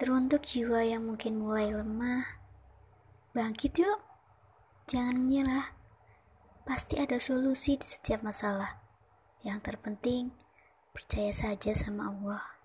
Teruntuk jiwa yang mungkin mulai lemah, bangkit yuk, jangan menyerah. Pasti ada solusi di setiap masalah. Yang terpenting, percaya saja sama Allah.